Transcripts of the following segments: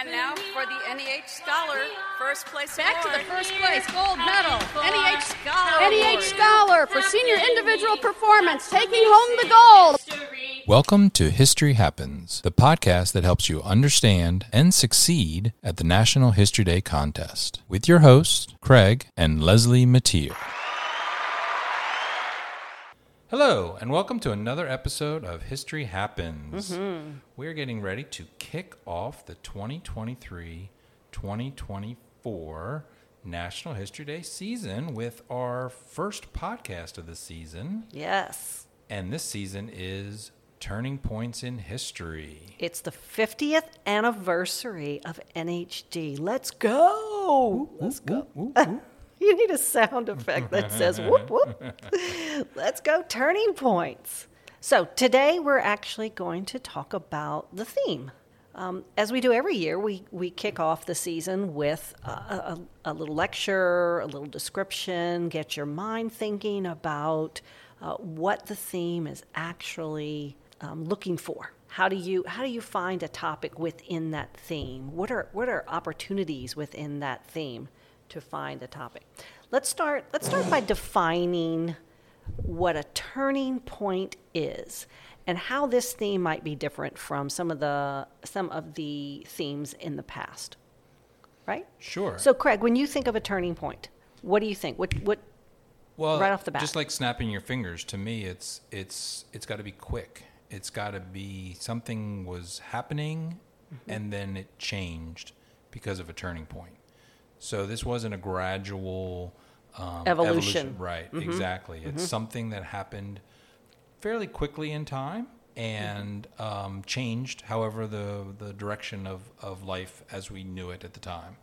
And now for the NEH Scholar First Place Back to the first place, gold medal. NEH Scholar NEH Scholar for senior individual performance, taking home the gold. Welcome to History Happens, the podcast that helps you understand and succeed at the National History Day contest, with your hosts, Craig and Lesley Mateer. Hello, and welcome to another episode of History Happens. Mm-hmm. We're getting ready to kick off the 2023 2024 National History Day season with our first podcast of the season. Yes. And this season is Turning Points in History. It's the 50th anniversary of NHD. Let's go. Let's go. you need a sound effect that says whoop whoop. Let's go turning points. So, today we're actually going to talk about the theme. Um, as we do every year, we, we kick off the season with a, a, a little lecture, a little description, get your mind thinking about uh, what the theme is actually um, looking for. How do you how do you find a topic within that theme? What are what are opportunities within that theme to find a topic? Let's start let's start by defining what a turning point is and how this theme might be different from some of the some of the themes in the past. Right? Sure. So Craig, when you think of a turning point, what do you think? What what well, right off the bat. just like snapping your fingers, to me, it's it's it's got to be quick. It's got to be something was happening, Mm-hmm. and then it changed because of a turning point. So this wasn't a gradual um, Evolution. Mm-hmm. right? Exactly. It's something that happened fairly quickly in time and um, changed, however, the the direction of, of life as we knew it at the time.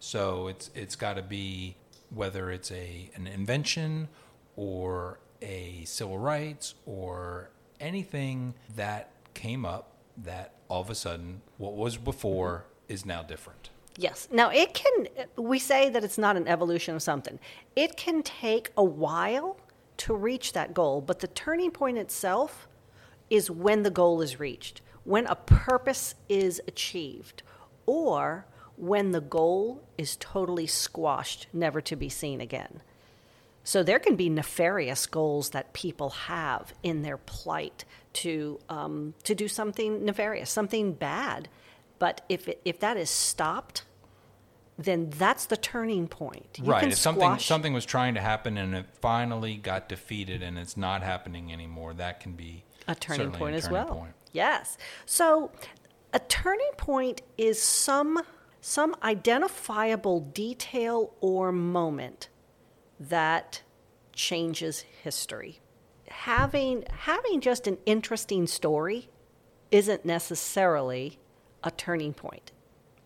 So it's it's got to be whether it's a an invention or a civil rights or anything that came up that all of a sudden what was before is now different. Yes. Now, it can, we say that it's not an evolution of something. It can take a while to reach that goal, but the turning point itself is when the goal is reached, when a purpose is achieved, or when the goal is totally squashed, never to be seen again. So there can be nefarious goals that people have in their plight to um, to do something nefarious, something bad. But if it, if that is stopped, then that's the turning point. You right. If something something was trying to happen and it finally got defeated and it's not happening anymore, that can be a turning point a as turning well. point. Yes. So a turning point is some some identifiable detail or moment that changes history. Having having just an interesting story isn't necessarily a turning point.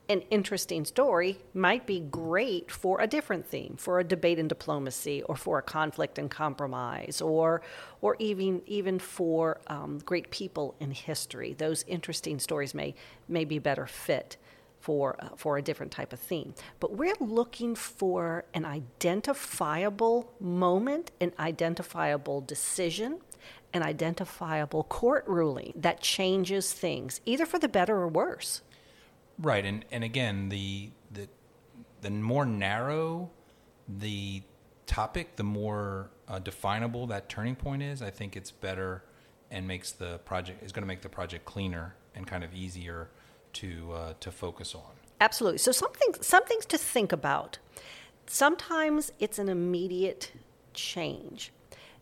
An interesting story might be great for a different theme, for a debate and diplomacy, or for a conflict and compromise, or or even even for um, great people in history. Those interesting stories may may be better fit for uh, for a different type of theme. But we're looking for an identifiable moment, an identifiable decision, an identifiable court ruling that changes things, either for the better or worse. Right, and and again, the the the more narrow the topic, the more uh, definable that turning point is. I think it's better and makes the project is going to make the project cleaner and kind of easier to uh, to focus on. Absolutely. So something some things to think about. Sometimes it's an immediate change.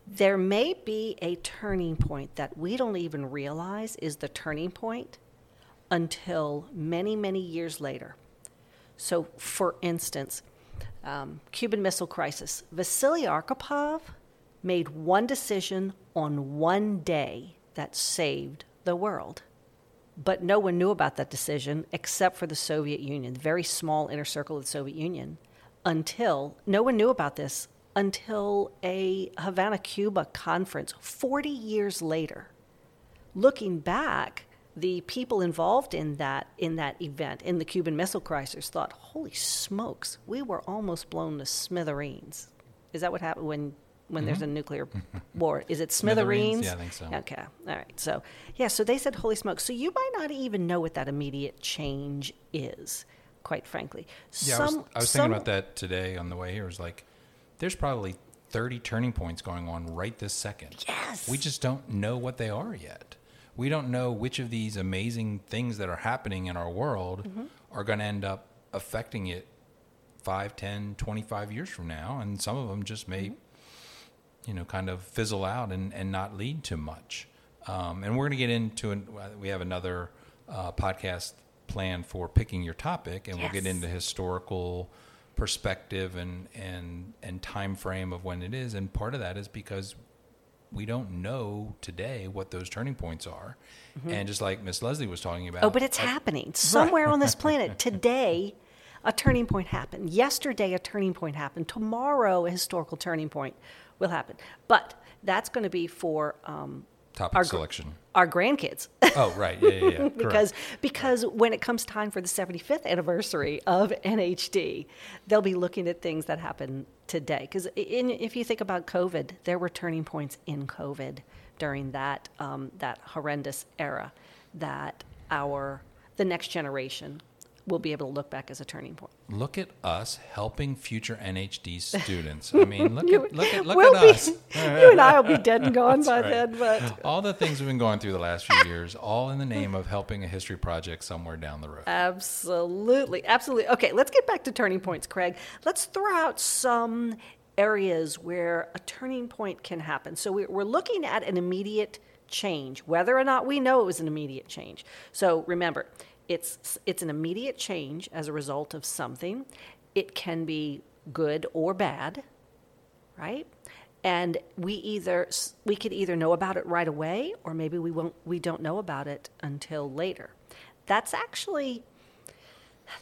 There may be a turning point that we don't even realize is the turning point until many, many years later. So, for instance, um, Cuban Missile Crisis. Vasily Arkhipov made one decision on one day that saved the world. But no one knew about that decision except for the Soviet Union, the very small inner circle of the Soviet Union, until no one knew about this until a Havana, Cuba conference 40 years later. Looking back, the people involved in that in that event in the Cuban Missile Crisis thought, "Holy smokes, we were almost blown to smithereens." Is that what happened when when there's a mm-hmm. nuclear war. Is it smithereens? Smithereens? Yeah, I think so. Okay. All right. So, yeah, so they said, holy smokes!" So you might not even know what that immediate change is, quite frankly. Yeah, I was, I was some- thinking about that today on the way here. It was like, there's probably 30 turning points going on right this second. Yes. We just don't know what they are yet. We don't know which of these amazing things that are happening in our world Mm-hmm. are going to end up affecting it 5, 10, 25 years from now. And some of them just may, Mm-hmm. you know, kind of fizzle out and, and not lead to much. Um, and we're going to get into, an, we have another uh, podcast plan for picking your topic, and we'll get into historical perspective and, and, and time frame of when it is. And part of that is because we don't know today what those turning points are. And just like Miss Lesley was talking about. Mm-hmm. Oh, but it's uh, happening somewhere on this planet today. A turning point happened. Yesterday, a turning point happened. Tomorrow, a historical turning point will happen. But that's going to be for um, topic our selection. our grandkids. Oh, right. Yeah, yeah, yeah. because because when it comes time for the 75th anniversary of NHD, they'll be looking at things that happen today. Because if you think about COVID, there were turning points in COVID during that um, that horrendous era that our the next generation will be able to look back as a turning point. Look at us helping future NHD students. I mean, look You- at look at look we'll at be- us. you and I will be dead and gone by right. then, but All the things we've been going through the last few years, all in the name of helping a history project somewhere down the road. Absolutely, absolutely. Okay, let's get back to turning points, Craig. Let's throw out some areas where a turning point can happen. So we're looking at an immediate change, whether or not we know it was an immediate change. So remember, it's it's an immediate change as a result of something. It can be good or bad, right? And we either we could either know about it right away, or maybe we won't. We don't know about it until later. That's actually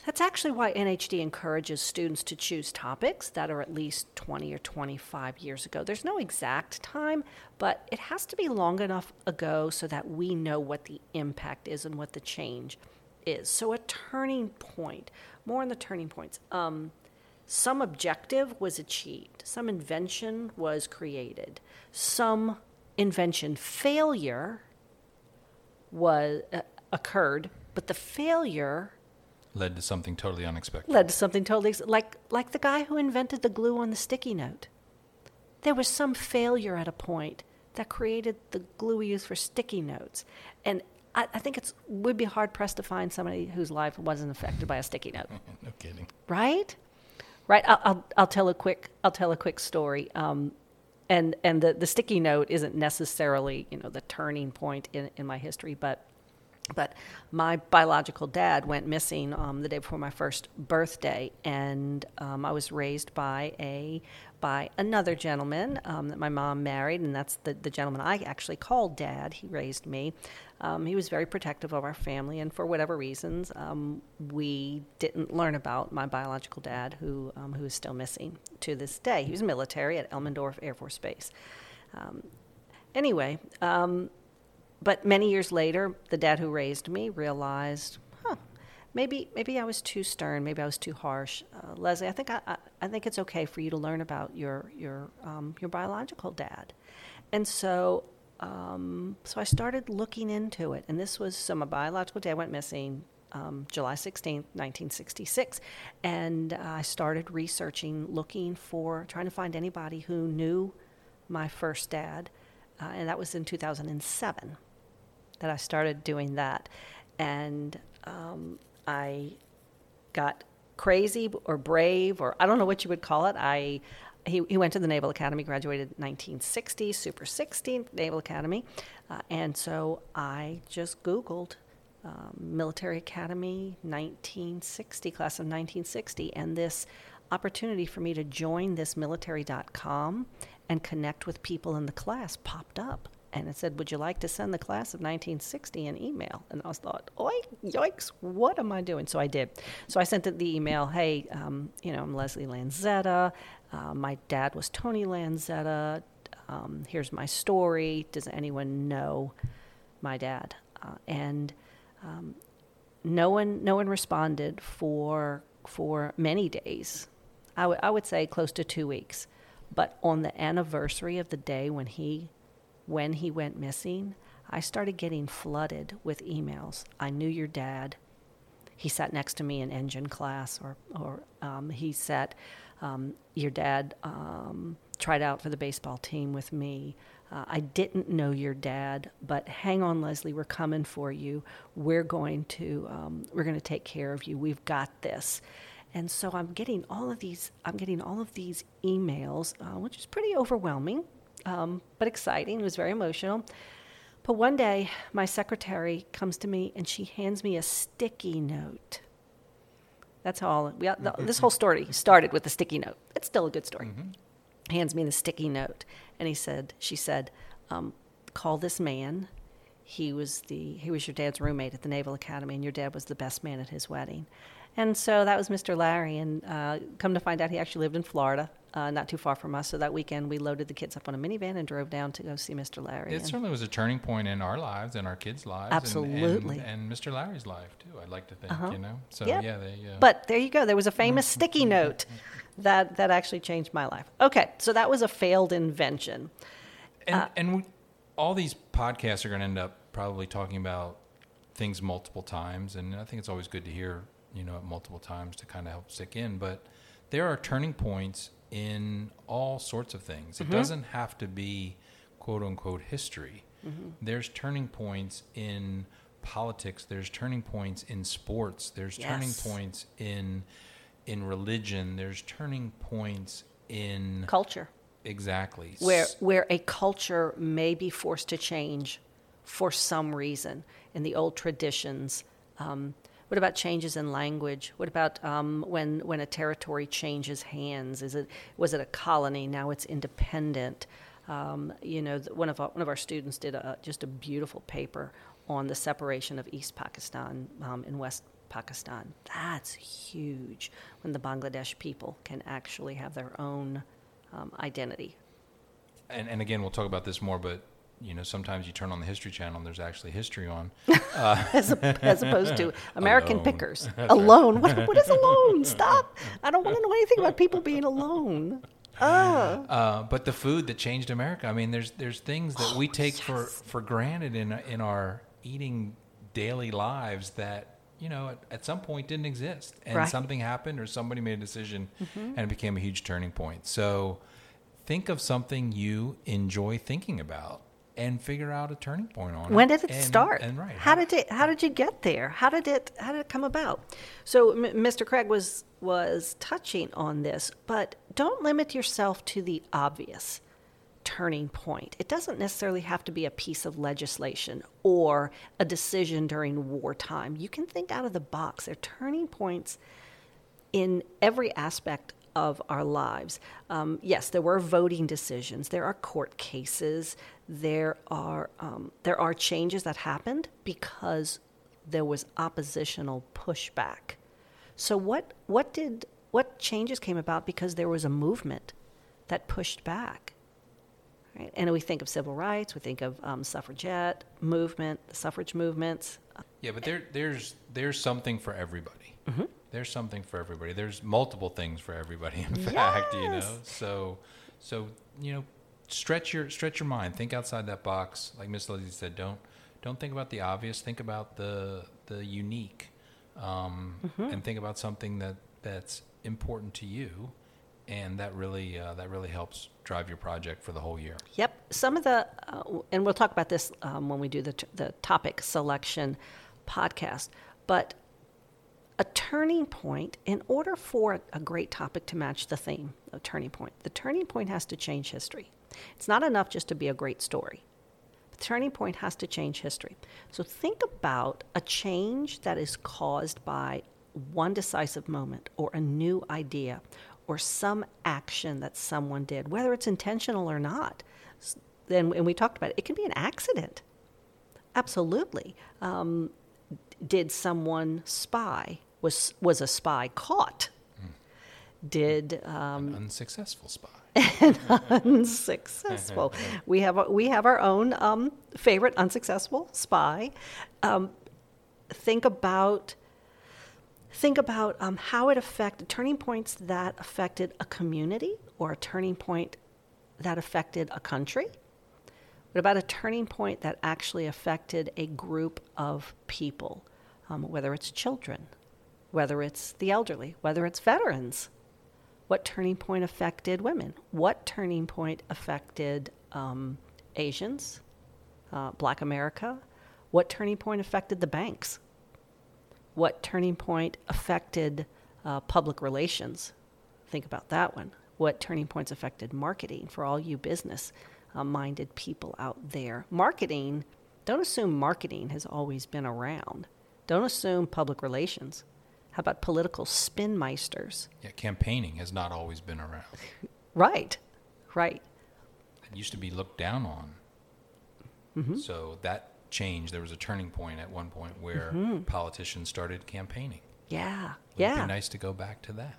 that's actually why NHD encourages students to choose topics that are at least 20 or 25 years ago. There's no exact time, but it has to be long enough ago so that we know what the impact is and what the change is. So, a turning point, more on the turning points. Um, some objective was achieved, some invention was created, some invention failure was uh, occurred, but the failure Led to something totally unexpected. led to something totally like like the guy who invented the glue on the sticky note. There was some failure at a point that created the glue we use for sticky notes, and I, I think it's would be hard pressed to find somebody whose life wasn't affected by a sticky note no kidding. right? Right. I'll, I'll, I'll tell a quick I'll tell a quick story. Um, and and the, the sticky note isn't necessarily you know the turning point in, in my history, but but my biological dad went missing um, the day before my first birthday, and um, I was raised by a by another gentleman um, that my mom married, and that's the, the gentleman I actually called dad. He raised me. Um, he was very protective of our family, and for whatever reasons, um, we didn't learn about my biological dad, who um, who is still missing to this day. He was military at Elmendorf Air Force Base. Um, anyway. Um, but many years later, the dad who raised me realized, huh, maybe maybe I was too stern, maybe I was too harsh. Uh, Lesley, I think I, I, I think it's okay for you to learn about your your um, your biological dad, and so um, so I started looking into it. And this was so my biological dad went missing um, July 16th, 1966. And I started researching, looking for, trying to find anybody who knew my first dad. Uh, and that was in 2007 that I started doing that. And um, I got crazy or brave, or I don't know what you would call it. I he, he went to the Naval Academy, graduated 1960, Super 16 Naval Academy, uh, and so I just Googled um, Military Academy 1960 class of 1960, and this opportunity for me to join this military.com and connect with people in the class popped up and it said, "Would you like to send the class of 1960 an email?" And I was thought, "Oi, yikes! What am I doing?" So I did. So I sent the email. Hey, um, you know, I'm Lesley Lanzetta. Uh, my dad was Tony Lanzetta. Um, here's my story. Does anyone know my dad? Uh, and um, no one, no one responded for for many days. I would- would say close to two weeks. But on the anniversary of the day when he when he went missing, I started getting flooded with emails. I knew your dad. He sat next to me in engine class, or, or um, he sat, um, your dad um, tried out for the baseball team with me. Uh, I didn't know your dad, but hang on, Lesley, we're coming for you. We're going to, um, we're going to take care of you. We've got this. And so I'm getting all of these, I'm getting all of these emails, uh, which is pretty overwhelming, um, but exciting. It was very emotional. But one day, my secretary comes to me and she hands me a sticky note. That's how all. We, the, this whole story started with the sticky note. It's still a good story. Mm-hmm. Hands me the sticky note, and he said, "She said, um, call this man. He was the he was your dad's roommate at the Naval Academy, and your dad was the best man at his wedding." And so that was Mr. Larry. And uh, come to find out, he actually lived in Florida, uh, not too far from us. So that weekend, we loaded the kids up on a minivan and drove down to go see Mr. Larry. It and certainly was a turning point in our lives and our kids' lives. Absolutely. And, and, and Mr. Larry's life, too, I'd like to think, uh-huh. you know? So, yep. yeah, they. Uh, but there you go. There was a famous sticky note that, that actually changed my life. Okay, so that was a failed invention. And, uh, and we, all these podcasts are going to end up probably talking about things multiple times. And I think it's always good to hear you know, at multiple times to kind of help stick in. But there are turning points in all sorts of things. Mm-hmm. It doesn't have to be quote unquote history. Mm-hmm. There's turning points in politics. There's turning points in sports. There's yes. turning points in in religion. There's turning points in culture. Exactly. Where where a culture may be forced to change for some reason in the old traditions. Um, what about changes in language? What about um, when when a territory changes hands? Is it was it a colony? Now it's independent. Um, you know, one of our, one of our students did a, just a beautiful paper on the separation of East Pakistan um, and West Pakistan. That's huge when the Bangladesh people can actually have their own um, identity. And, and again, we'll talk about this more, but you know, sometimes you turn on the History Channel and there's actually history on. Uh, as, a, as, opposed to American alone. Pickers. alone. What, what is alone? Stop. I don't want to know anything about people being alone. Ah. Uh, but the food that changed America. I mean, there's there's things that oh, we take yes. for, for granted in in our eating daily lives that you know at, at some point didn't exist, and right. something happened or somebody made a decision, mm-hmm. and it became a huge turning point. So, think of something you enjoy thinking about and figure out a turning point on when it. When did it and, start? and right how, how, did it how did you get there? How did it how did it come about? So M- mr craig was was touching on this but don't limit yourself to the obvious turning point. It doesn't necessarily have to be a piece of legislation or a decision during wartime. You can think out of the box. There are turning points in every aspect of our lives. Um, yes, there were voting decisions. There are court cases. There are um, there are changes that happened because there was oppositional pushback. So what what did what changes came about because there was a movement that pushed back? Right? And we think of civil rights. We think of um, suffragette movement, the suffrage movements. Yeah, but there there's there's something for everybody. Mm-hmm there's something for everybody. There's multiple things for everybody. In yes. fact, you know, so so you know, stretch your stretch your mind. Think outside that box. Like Miss Lesley said, don't don't think about the obvious. Think about the the unique, um, mm-hmm. and think about something that that's important to you, and that really uh, that really helps drive your project for the whole year. Yep. Some of the, uh, and we'll talk about this um, when we do the t- the topic selection podcast, but a turning point in order for a great topic to match the theme a turning point. The turning point has to change history. It's not enough just to be a great story. The turning point has to change history. So think about a change that is caused by one decisive moment or a new idea or some action that someone did whether it's intentional or not. Then and we talked about it it can be an accident. Absolutely. Um, did someone spy was was a spy caught? Did um, An unsuccessful spy? unsuccessful. we have we have our own um, favorite unsuccessful spy. Um, think about think about um, how it affected turning points that affected a community or a turning point that affected a country? What about a turning point that actually affected a group of people, um, whether it's children, whether it's the elderly, whether it's veterans? What turning point affected women? What turning point affected um, Asians, uh, Black America? What turning point affected the banks? What turning point affected uh, public relations? Think about that one. What turning points affected marketing for all you business uh, minded people out there? Marketing, don't assume marketing has always been around. Don't assume public relations. How about political spinmeisters? Yeah, campaigning has not always been around. Right, right. It used to be looked down on. Mm-hmm. So that changed. There was a turning point at one point where politicians started campaigning. Yeah, Would Mm-hmm. yeah. it be nice to go back to that?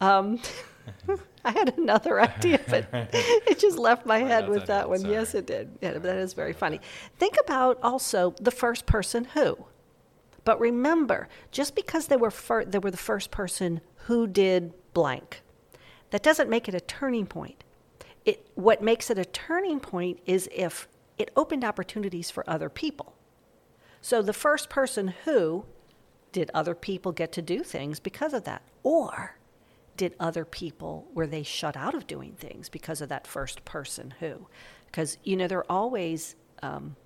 I had another idea, but it just left my head with outside that one. it, Yes, it did. Yeah, that is very funny. Think about also the first person who. But remember, just because they were fir- they were the first person who did blank, that doesn't make it a turning point. It what makes it a turning point is if it opened opportunities for other people. So the first person who did other people get to do things because of that? Or did other people, were they shut out of doing things because of that first person who? Because, you know, there are always um,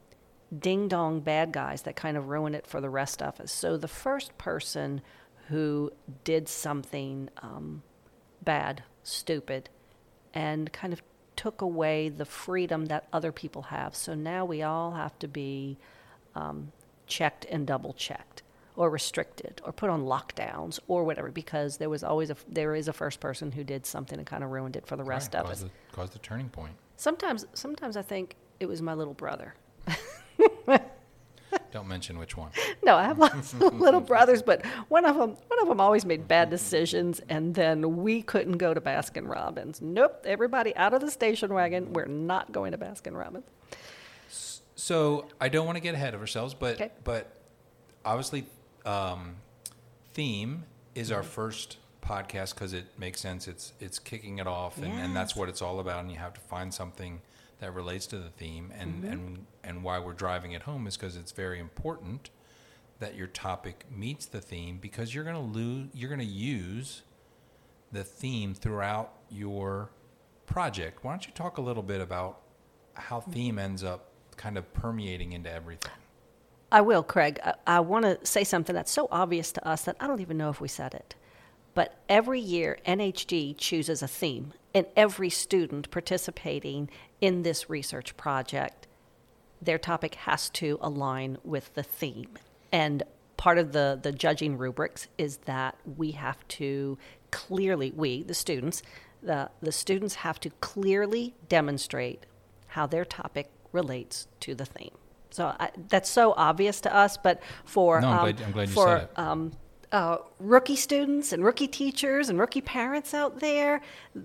ding dong bad guys that kind of ruin it for the rest of us. So the first person who did something um, bad, stupid, and kind of took away the freedom that other people have. So now we all have to be um, checked and double checked or restricted or put on lockdowns or whatever because there was always a there is a first person who did something and kind of ruined it for the rest Right, of us. Caused the turning point. Sometimes sometimes I think it was my little brother. Don't mention which one. No, I have lots of little brothers, but one of them one of them always made bad decisions and then we couldn't go to Baskin Robbins. Nope, everybody out of the station wagon. We're not going to Baskin Robbins. So I don't want to get ahead of ourselves, but Okay. but obviously, um, theme is Mm-hmm. our first podcast because it makes sense. It's it's kicking it off, and, and that's what it's all about. And you have to find something that relates to the theme, and Mm-hmm. and and why we're driving it home is because it's very important that your topic meets the theme because you're gonna lose you're gonna use the theme throughout your project. Why don't you talk a little bit about how theme ends up kind of permeating into everything? I will, Craig. I, I want to say something that's so obvious to us that I don't even know if we said it. But every year, NHD chooses a theme, and every student participating in this research project, their topic has to align with the theme. And part of the, the judging rubrics is that we have to clearly, we, the students, the, the students have to clearly demonstrate how their topic relates to the theme. So I, that's so obvious to us, but for No, I'm um, glad- I'm glad for um, uh, rookie students and rookie teachers and rookie parents out there,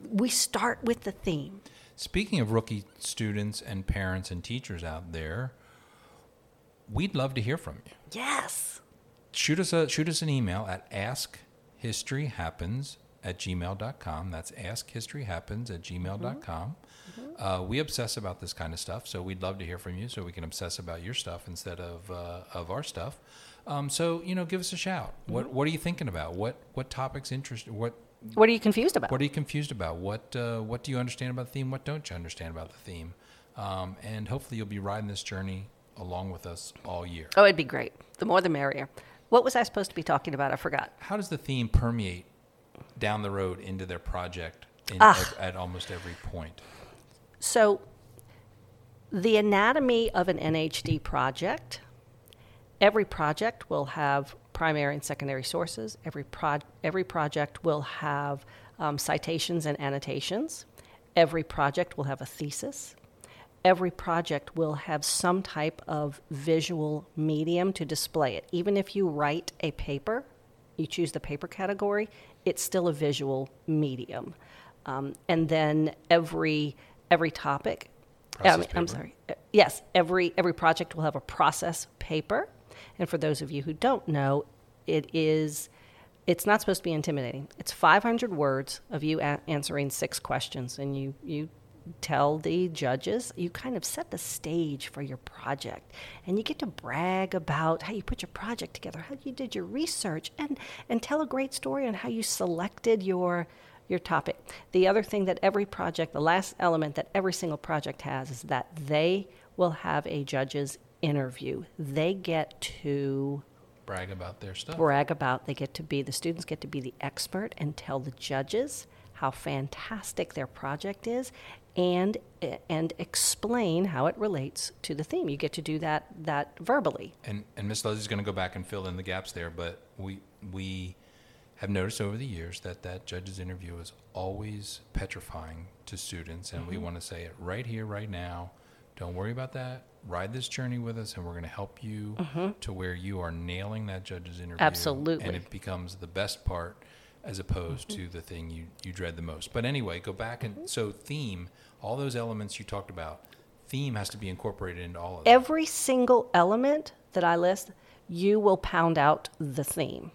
we start with the theme. Speaking of rookie students and parents and teachers out there, we'd love to hear from you. Yes. Shoot us a shoot us an email at askhistoryhappens at gmail.com. That's askhistoryhappens at gmail.com. Uh, we obsess about this kind of stuff, so we'd love to hear from you so we can obsess about your stuff instead of, uh, of our stuff. Um, so, you know, give us a shout. What, what are you thinking about? What, what topics interest, what, What are you confused about? what are you confused about? What uh, what do you understand about the theme? What don't you understand about the theme? Um, and hopefully you'll be riding this journey along with us all year. oh, it'd be great. The more the merrier. What was I supposed to be talking about? I forgot. How does the theme permeate down the road into their project in Ah. ev- at almost every point? So, the anatomy of an NHD project, every project will have primary and secondary sources. Every, pro- every project will have um, citations and annotations. Every project will have a thesis. Every project will have some type of visual medium to display it. Even if you write a paper, you choose the paper category, it's still a visual medium. Um, and then every every topic, mean, I'm sorry. Uh, Yes, every every project will have a process paper. And for those of you who don't know, it is it's not supposed to be intimidating. It's 500 words of you a- answering six questions, and you you tell the judges you kind of set the stage for your project and you get to brag about how you put your project together how you did your research and and tell a great story on how you selected your your topic the other thing that every project the last element that every single project has is that they will have a judge's interview they get to Brag about their stuff. brag about. They get to be, the students get to be the expert and tell the judges how fantastic their project is and and explain how it relates to the theme. You get to do that that verbally. And and Miss Lesley's going to go back and fill in the gaps there, but we we have noticed over the years that that judge's interview is always petrifying to students, and Mm-hmm. we want to say it right here, right now. Don't worry about that. Ride this journey with us, and we're going to help you to where you are nailing that judge's interview. Mm-hmm. Absolutely. and it becomes the best part as opposed Mm-hmm. to the thing you you dread the most. But anyway, go back and so theme, all those elements you talked about. Theme has to be incorporated into all of them. Every single element that I list, you will pound out the theme.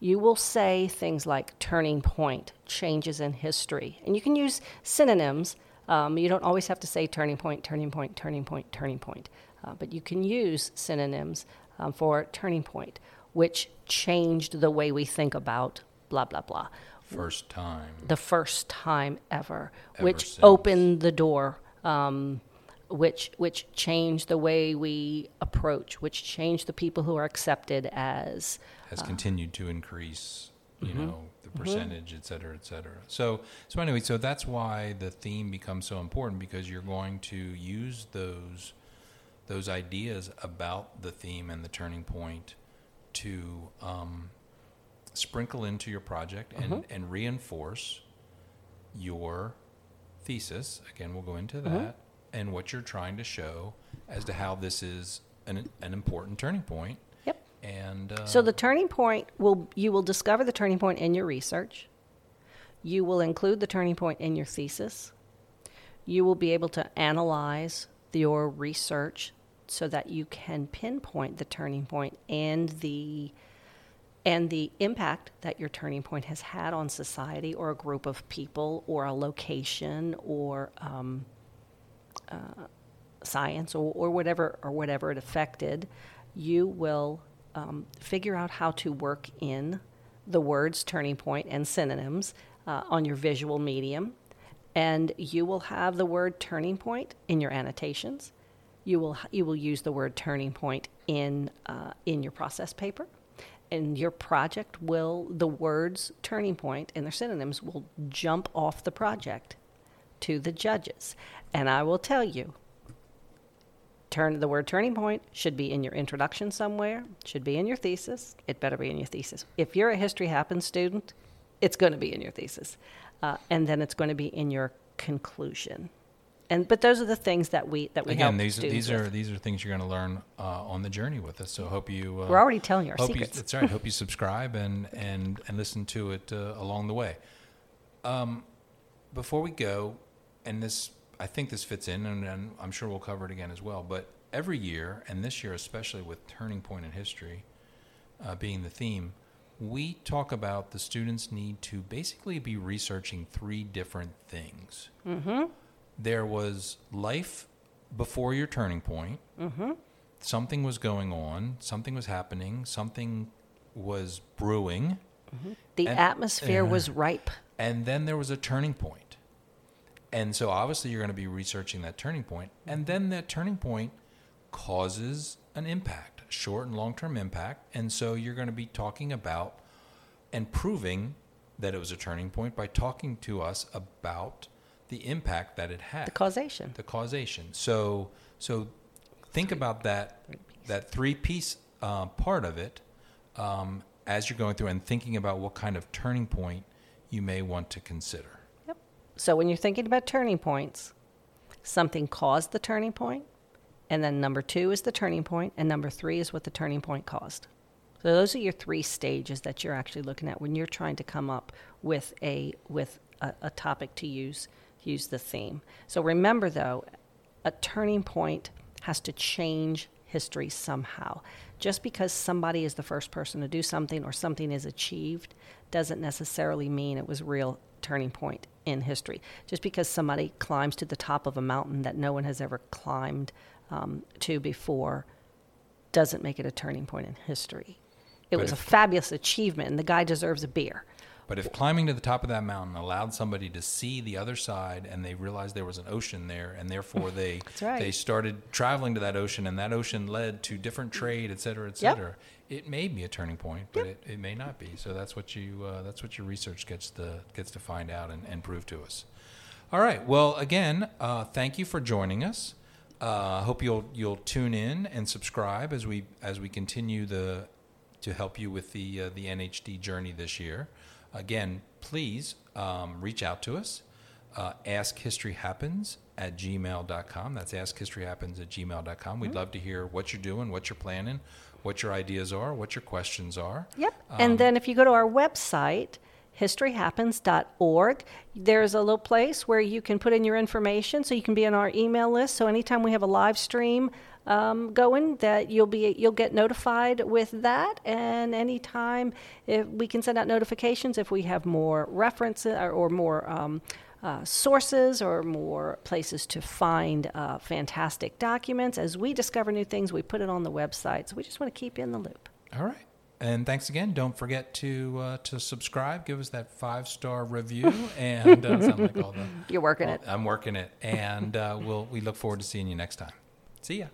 You will say things like turning point, changes in history, and you can use synonyms. Um, you don't always have to say turning point, turning point, turning point, turning point, uh, but you can use synonyms um, for turning point, which changed the way we think about blah, blah, blah. First time. The first time ever, Ever which since. opened the door, um, which which changed the way we approach, which change the people who are accepted as has continued to increase, you Mm-hmm. know, the percentage, et cetera, et cetera. So, so anyway, so that's why the theme becomes so important because you're going to use those those ideas about the theme and the turning point to um, sprinkle into your project and, Mm-hmm. and reinforce your thesis. Again, we'll go into Mm-hmm. that and what you're trying to show as to how this is an, an important turning point. yep. And uh, So the turning point will you will discover the turning point in your research. You will include the turning point in your thesis. You will be able to analyze your research so that you can pinpoint the turning point and the and the impact that your turning point has had on society or a group of people or a location or um, uh, science or, or whatever or whatever it affected, you will um, figure out how to work in the words turning point and synonyms uh, on your visual medium, and you will have the word turning point in your annotations. You will you will use the word turning point in uh, in your process paper, and your project will the words turning point and their synonyms will jump off the project to the judges. And I will tell you, turn the word turning point should be in your introduction somewhere, should be in your thesis. It better be in your thesis. If you're a history happens student, it's going to be in your thesis, uh, and then it's going to be in your conclusion. And but those are the things that we that we help again, these students these are with. these are things you're going to learn uh, on the journey with us. So hope you. Uh, We're already telling you our hope secrets. You, that's right. hope you subscribe and and and listen to it uh, along the way. Um, before we go, and this I think this fits in, and, and I'm sure we'll cover it again as well. But every year, and this year especially with Turning Point in History uh, being the theme, we talk about the students need to basically be researching three different things. Mm-hmm. There was life before your turning point. Mm-hmm. Something was going on. Something was happening. Something was brewing. the and- atmosphere yeah. was ripe. And then there was a turning point. And so obviously you're going to be researching that turning point. And then that turning point causes an impact, short and long term impact. And so you're going to be talking about and proving that it was a turning point by talking to us about the impact that it had The causation. the causation. So so think about that that three piece uh, part of it um, as you're going through and thinking about what kind of turning point you may want to consider. So when you're thinking about turning points, something caused the turning point, and then number two is the turning point, and number three is what the turning point caused. So those are your three stages that you're actually looking at when you're trying to come up with a with a, a topic to use use the theme. So remember though, a turning point has to change history somehow. Just because somebody is the first person to do something or something is achieved doesn't necessarily mean it was real turning point in history. Just because somebody climbs to the top of a mountain that no one has ever climbed um, to before doesn't make it a turning point in history. It But was a fabulous achievement, and the guy deserves a beer. But if climbing to the top of that mountain allowed somebody to see the other side and they realized there was an ocean there and therefore they right. they started traveling to that ocean and that ocean led to different trade, et cetera, et Yep. cetera, it may be a turning point, but it, it may not be. So that's what you uh, that's what your research gets to gets to find out and, and prove to us. All right. Well, again, uh, thank you for joining us. Uh, I hope you'll you'll tune in and subscribe as we as we continue the to help you with the uh, the NHD journey this year. Again, please um, reach out to us. Uh, askhistoryhappens at gmail.com. That's askhistoryhappens at gmail.com. We'd love to hear what you're doing, what you're planning, what your ideas are, what your questions are. Yep. and then if you go to our website, historyhappens.org, there's a little place where you can put in your information so you can be on our email list. So anytime we have a live stream um, going, that you'll be you'll get notified with that. And anytime if we can send out notifications if we have more references or, or more. Um, uh, sources or more places to find uh, fantastic documents. As we discover new things, we put it on the website. So we just want to keep you in the loop. All right. And thanks again. Don't forget to uh, to subscribe. Give us that five star review. And uh, sound like all the, You're working it. I'm working it. And uh, we'll we look forward to seeing you next time. See ya.